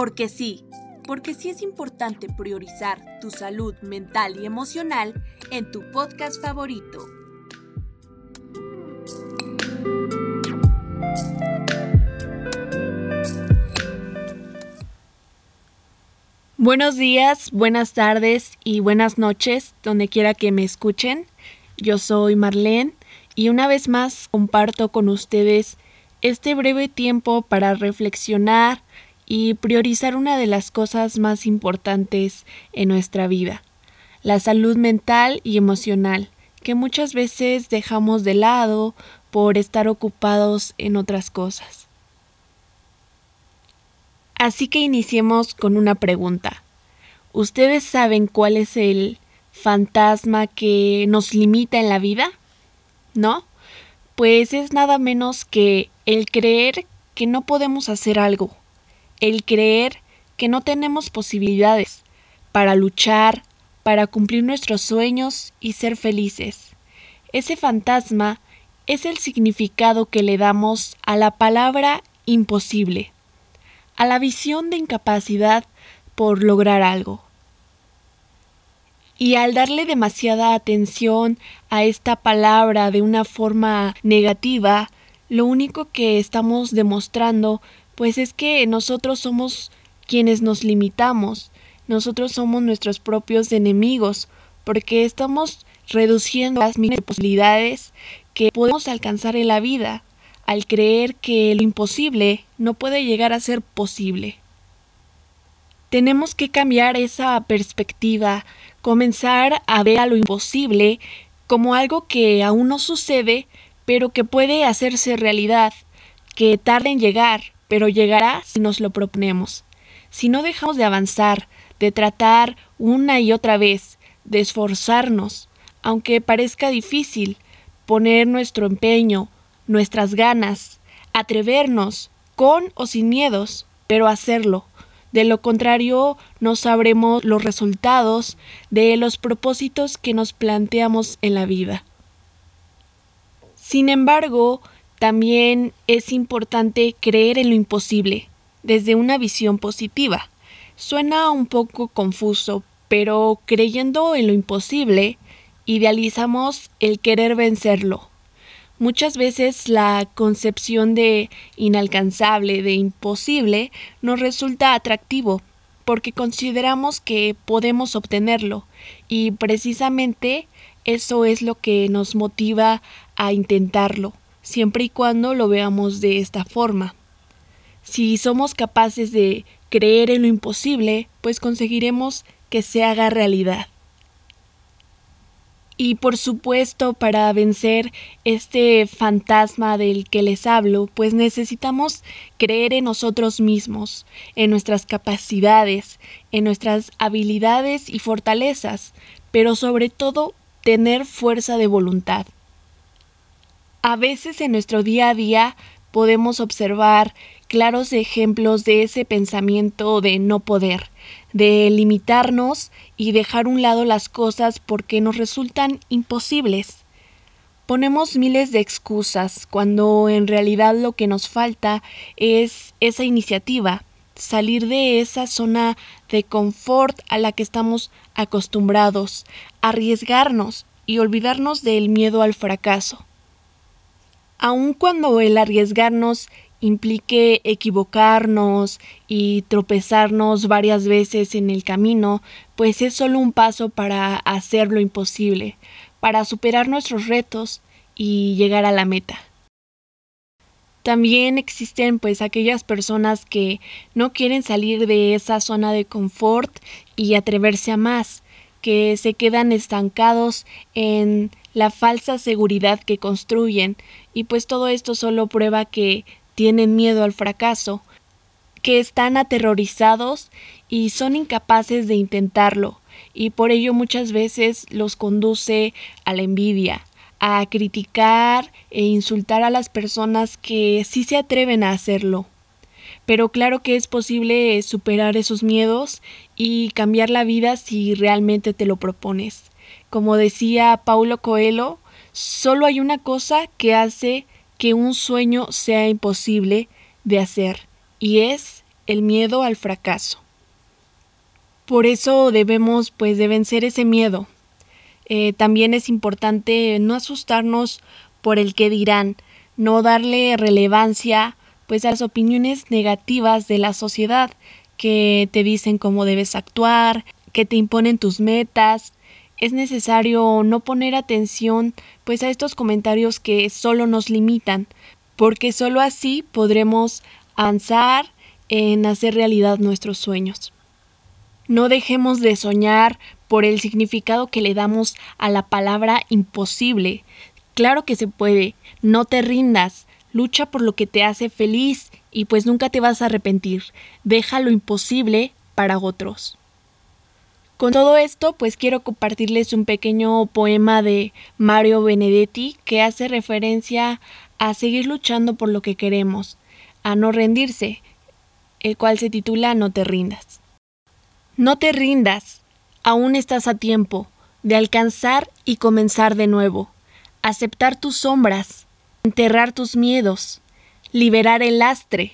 Porque sí, porque sí es importante priorizar tu salud mental y emocional en tu podcast favorito. Buenos días, buenas tardes y buenas noches, donde quiera que me escuchen. Yo soy Marlene y una vez más comparto con ustedes este breve tiempo para reflexionar y priorizar una de las cosas más importantes en nuestra vida, la salud mental y emocional, que muchas veces dejamos de lado por estar ocupados en otras cosas. Así que iniciemos con una pregunta. ¿Ustedes saben cuál es el fantasma que nos limita en la vida? ¿no? Pues es nada menos que el creer que no podemos hacer algo, el creer que no tenemos posibilidades para luchar, para cumplir nuestros sueños y ser felices. Ese fantasma es el significado que le damos a la palabra imposible, a la visión de incapacidad por lograr algo. Y al darle demasiada atención a esta palabra de una forma negativa, lo único que estamos demostrando pues es que nosotros somos quienes nos limitamos, nosotros somos nuestros propios enemigos, porque estamos reduciendo las posibilidades que podemos alcanzar en la vida al creer que lo imposible no puede llegar a ser posible. Tenemos que cambiar esa perspectiva comenzar a ver a lo imposible como algo que aún no sucede, pero que puede hacerse realidad, que tarde en llegar, pero llegará si nos lo proponemos. Si no dejamos de avanzar, de tratar una y otra vez, de esforzarnos, aunque parezca difícil, poner nuestro empeño, nuestras ganas, atrevernos, con o sin miedos, pero hacerlo, de lo contrario, no sabremos los resultados de los propósitos que nos planteamos en la vida. Sin embargo, también es importante creer en lo imposible, desde una visión positiva. Suena un poco confuso, pero creyendo en lo imposible, idealizamos el querer vencerlo, Muchas veces la concepción de inalcanzable, de imposible, nos resulta atractivo porque consideramos que podemos obtenerlo y precisamente eso es lo que nos motiva a intentarlo, siempre y cuando lo veamos de esta forma. Si somos capaces de creer en lo imposible, pues conseguiremos que se haga realidad. Y por supuesto, para vencer este fantasma del que les hablo, pues necesitamos creer en nosotros mismos, en nuestras capacidades, en nuestras habilidades y fortalezas, pero sobre todo tener fuerza de voluntad. A veces en nuestro día a día podemos observar claros ejemplos de ese pensamiento de no poder, de limitarnos y dejar un lado las cosas porque nos resultan imposibles. Ponemos miles de excusas cuando en realidad lo que nos falta es esa iniciativa, salir de esa zona de confort a la que estamos acostumbrados, arriesgarnos y olvidarnos del miedo al fracaso. Aun cuando el arriesgarnos implique equivocarnos y tropezarnos varias veces en el camino, pues es solo un paso para hacer lo imposible, para superar nuestros retos y llegar a la meta. También existen pues aquellas personas que no quieren salir de esa zona de confort y atreverse a más, que se quedan estancados en la falsa seguridad que construyen y pues todo esto solo prueba que tienen miedo al fracaso, que están aterrorizados y son incapaces de intentarlo, y por ello muchas veces los conduce a la envidia, a criticar e insultar a las personas que sí se atreven a hacerlo. Pero claro que es posible superar esos miedos y cambiar la vida si realmente te lo propones. Como decía Paulo Coelho, solo hay una cosa que hace que un sueño sea imposible de hacer, y es el miedo al fracaso. Por eso debemos pues de vencer ese miedo. Eh, también es importante no asustarnos por el que dirán, no darle relevancia pues a las opiniones negativas de la sociedad que te dicen cómo debes actuar, que te imponen tus metas. Es necesario no poner atención pues a estos comentarios que solo nos limitan, porque solo así podremos avanzar en hacer realidad nuestros sueños. No dejemos de soñar por el significado que le damos a la palabra imposible. Claro que se puede, no te rindas, lucha por lo que te hace feliz y pues nunca te vas a arrepentir. Deja lo imposible para otros. Con todo esto, pues quiero compartirles un pequeño poema de Mario Benedetti que hace referencia a seguir luchando por lo que queremos, a no rendirse, el cual se titula No te rindas. No te rindas, aún estás a tiempo de alcanzar y comenzar de nuevo, aceptar tus sombras, enterrar tus miedos, liberar el lastre,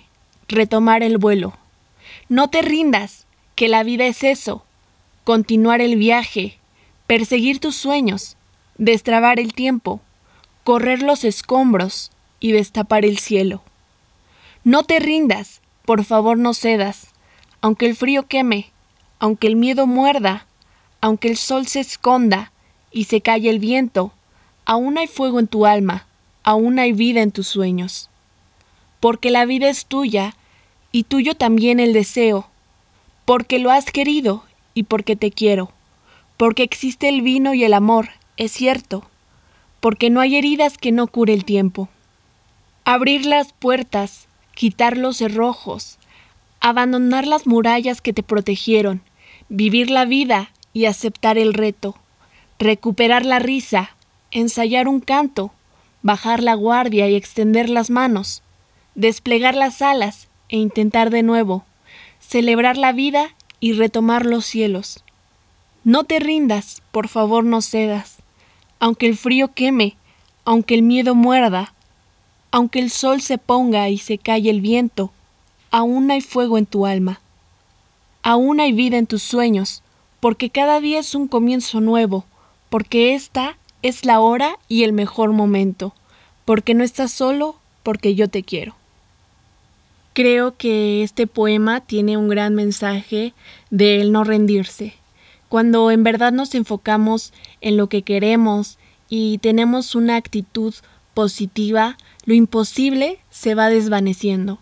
retomar el vuelo. No te rindas, que la vida es eso, continuar el viaje, perseguir tus sueños, destrabar el tiempo, correr los escombros y destapar el cielo. No te rindas, por favor no cedas, aunque el frío queme, aunque el miedo muerda, aunque el sol se esconda y se calle el viento, aún hay fuego en tu alma, aún hay vida en tus sueños. Porque la vida es tuya y tuyo también el deseo, porque lo has querido y porque te quiero, porque existe el vino y el amor, es cierto, porque no hay heridas que no cure el tiempo. Abrir las puertas, quitar los cerrojos, abandonar las murallas que te protegieron, vivir la vida y aceptar el reto, recuperar la risa, ensayar un canto, bajar la guardia y extender las manos, desplegar las alas e intentar de nuevo, celebrar la vida y retomar los cielos. No te rindas, por favor no cedas, aunque el frío queme, aunque el miedo muerda, aunque el sol se ponga y se calle el viento, aún hay fuego en tu alma, aún hay vida en tus sueños, porque cada día es un comienzo nuevo, porque esta es la hora y el mejor momento, porque no estás solo, porque yo te quiero. Creo que este poema tiene un gran mensaje de el no rendirse. Cuando en verdad nos enfocamos en lo que queremos y tenemos una actitud positiva, lo imposible se va desvaneciendo.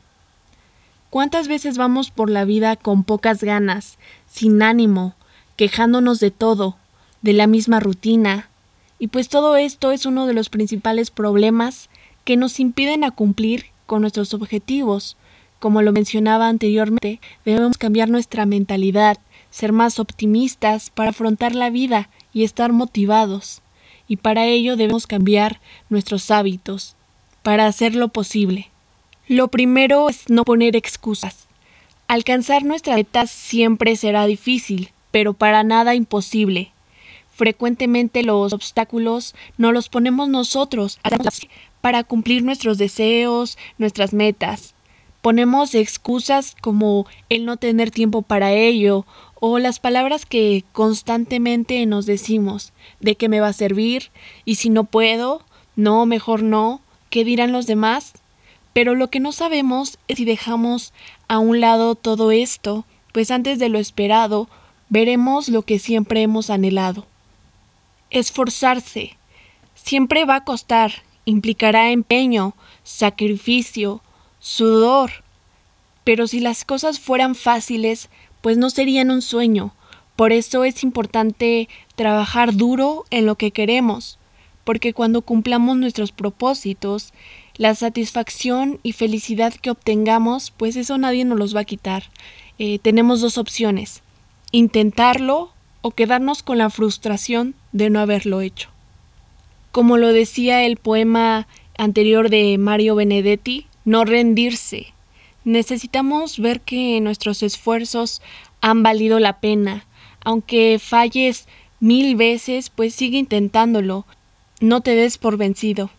¿Cuántas veces vamos por la vida con pocas ganas, sin ánimo, quejándonos de todo, de la misma rutina? Y pues todo esto es uno de los principales problemas que nos impiden a cumplir con nuestros objetivos, como lo mencionaba anteriormente, debemos cambiar nuestra mentalidad, ser más optimistas para afrontar la vida y estar motivados. Y para ello debemos cambiar nuestros hábitos, para hacerlo posible. Lo primero es no poner excusas. Alcanzar nuestra meta siempre será difícil, pero para nada imposible. Frecuentemente los obstáculos no los ponemos nosotros para cumplir nuestros deseos, nuestras metas. Ponemos excusas como el no tener tiempo para ello o las palabras que constantemente nos decimos de qué me va a servir y si no puedo, no, mejor no, ¿qué dirán los demás? Pero lo que no sabemos es si dejamos a un lado todo esto, pues antes de lo esperado veremos lo que siempre hemos anhelado. Esforzarse. Siempre va a costar, implicará empeño, sacrificio, sudor. Pero si las cosas fueran fáciles, pues no serían un sueño. Por eso es importante trabajar duro en lo que queremos, porque cuando cumplamos nuestros propósitos, la satisfacción y felicidad que obtengamos, pues eso nadie nos los va a quitar. Eh, tenemos dos opciones, intentarlo o quedarnos con la frustración de no haberlo hecho. Como lo decía el poema anterior de Mario Benedetti, no rendirse. Necesitamos ver que nuestros esfuerzos han valido la pena. Aunque falles mil veces, pues sigue intentándolo. No te des por vencido.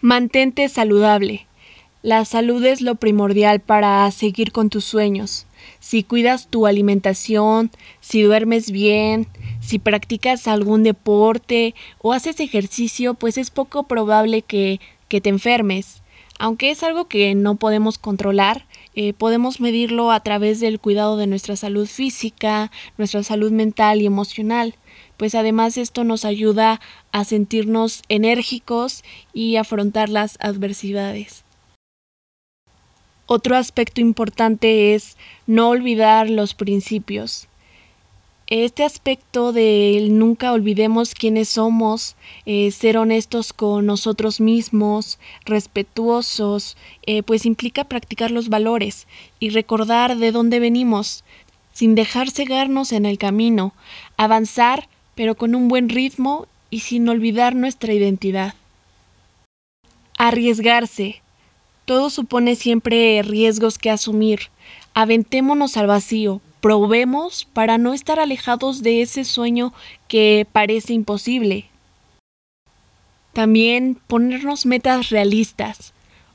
Mantente saludable. La salud es lo primordial para seguir con tus sueños. Si cuidas tu alimentación, si duermes bien, si practicas algún deporte o haces ejercicio, pues es poco probable que, que te enfermes. Aunque es algo que no podemos controlar, eh, podemos medirlo a través del cuidado de nuestra salud física, nuestra salud mental y emocional, pues además esto nos ayuda a sentirnos enérgicos y afrontar las adversidades. Otro aspecto importante es no olvidar los principios. Este aspecto de nunca olvidemos quiénes somos, eh, ser honestos con nosotros mismos, respetuosos, eh, pues implica practicar los valores y recordar de dónde venimos, sin dejar cegarnos en el camino, avanzar pero con un buen ritmo y sin olvidar nuestra identidad. Arriesgarse. Todo supone siempre riesgos que asumir. Aventémonos al vacío, probemos para no estar alejados de ese sueño que parece imposible. También ponernos metas realistas,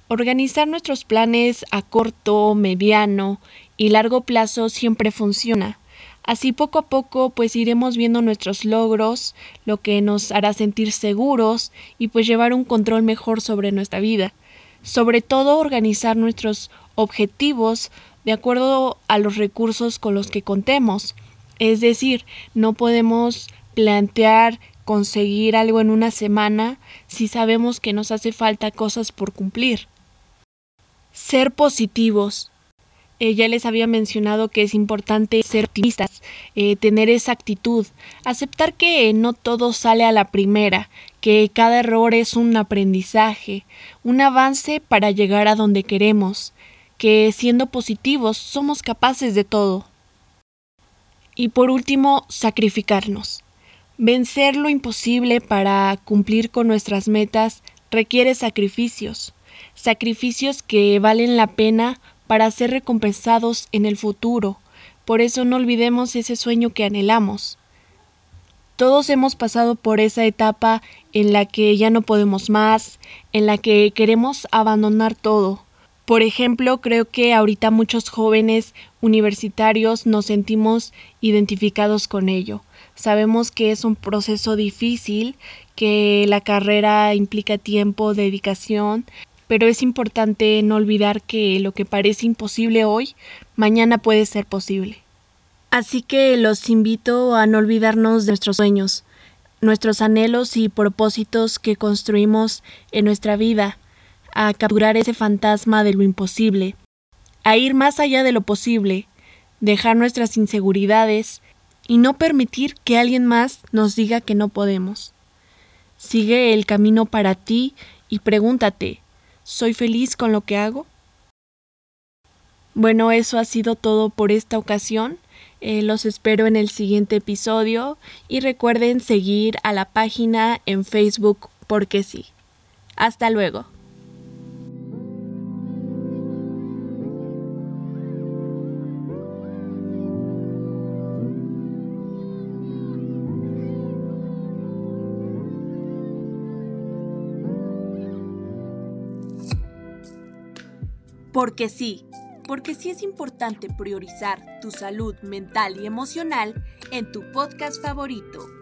organizar nuestros planes a corto, mediano y largo plazo siempre funciona. Así poco a poco pues iremos viendo nuestros logros, lo que nos hará sentir seguros y pues llevar un control mejor sobre nuestra vida. Sobre todo organizar nuestros objetivos de acuerdo a los recursos con los que contemos. Es decir, no podemos plantear conseguir algo en una semana si sabemos que nos hace falta cosas por cumplir. Ser positivos. Eh, ya les había mencionado que es importante ser optimistas, eh, tener esa actitud, aceptar que no todo sale a la primera, que cada error es un aprendizaje, un avance para llegar a donde queremos, que siendo positivos somos capaces de todo. Y por último, sacrificarnos. Vencer lo imposible para cumplir con nuestras metas requiere sacrificios, sacrificios que valen la pena para ser recompensados en el futuro. Por eso no olvidemos ese sueño que anhelamos. Todos hemos pasado por esa etapa en la que ya no podemos más, en la que queremos abandonar todo. Por ejemplo, creo que ahorita muchos jóvenes universitarios nos sentimos identificados con ello. Sabemos que es un proceso difícil, que la carrera implica tiempo, dedicación, pero es importante no olvidar que lo que parece imposible hoy, mañana puede ser posible. Así que los invito a no olvidarnos de nuestros sueños, nuestros anhelos y propósitos que construimos en nuestra vida, a capturar ese fantasma de lo imposible, a ir más allá de lo posible, dejar nuestras inseguridades y no permitir que alguien más nos diga que no podemos. Sigue el camino para ti y pregúntate, ¿Soy feliz con lo que hago? Bueno, eso ha sido todo por esta ocasión. Eh, los espero en el siguiente episodio y recuerden seguir a la página en Facebook porque sí. Hasta luego. Porque sí, porque sí es importante priorizar tu salud mental y emocional en tu podcast favorito.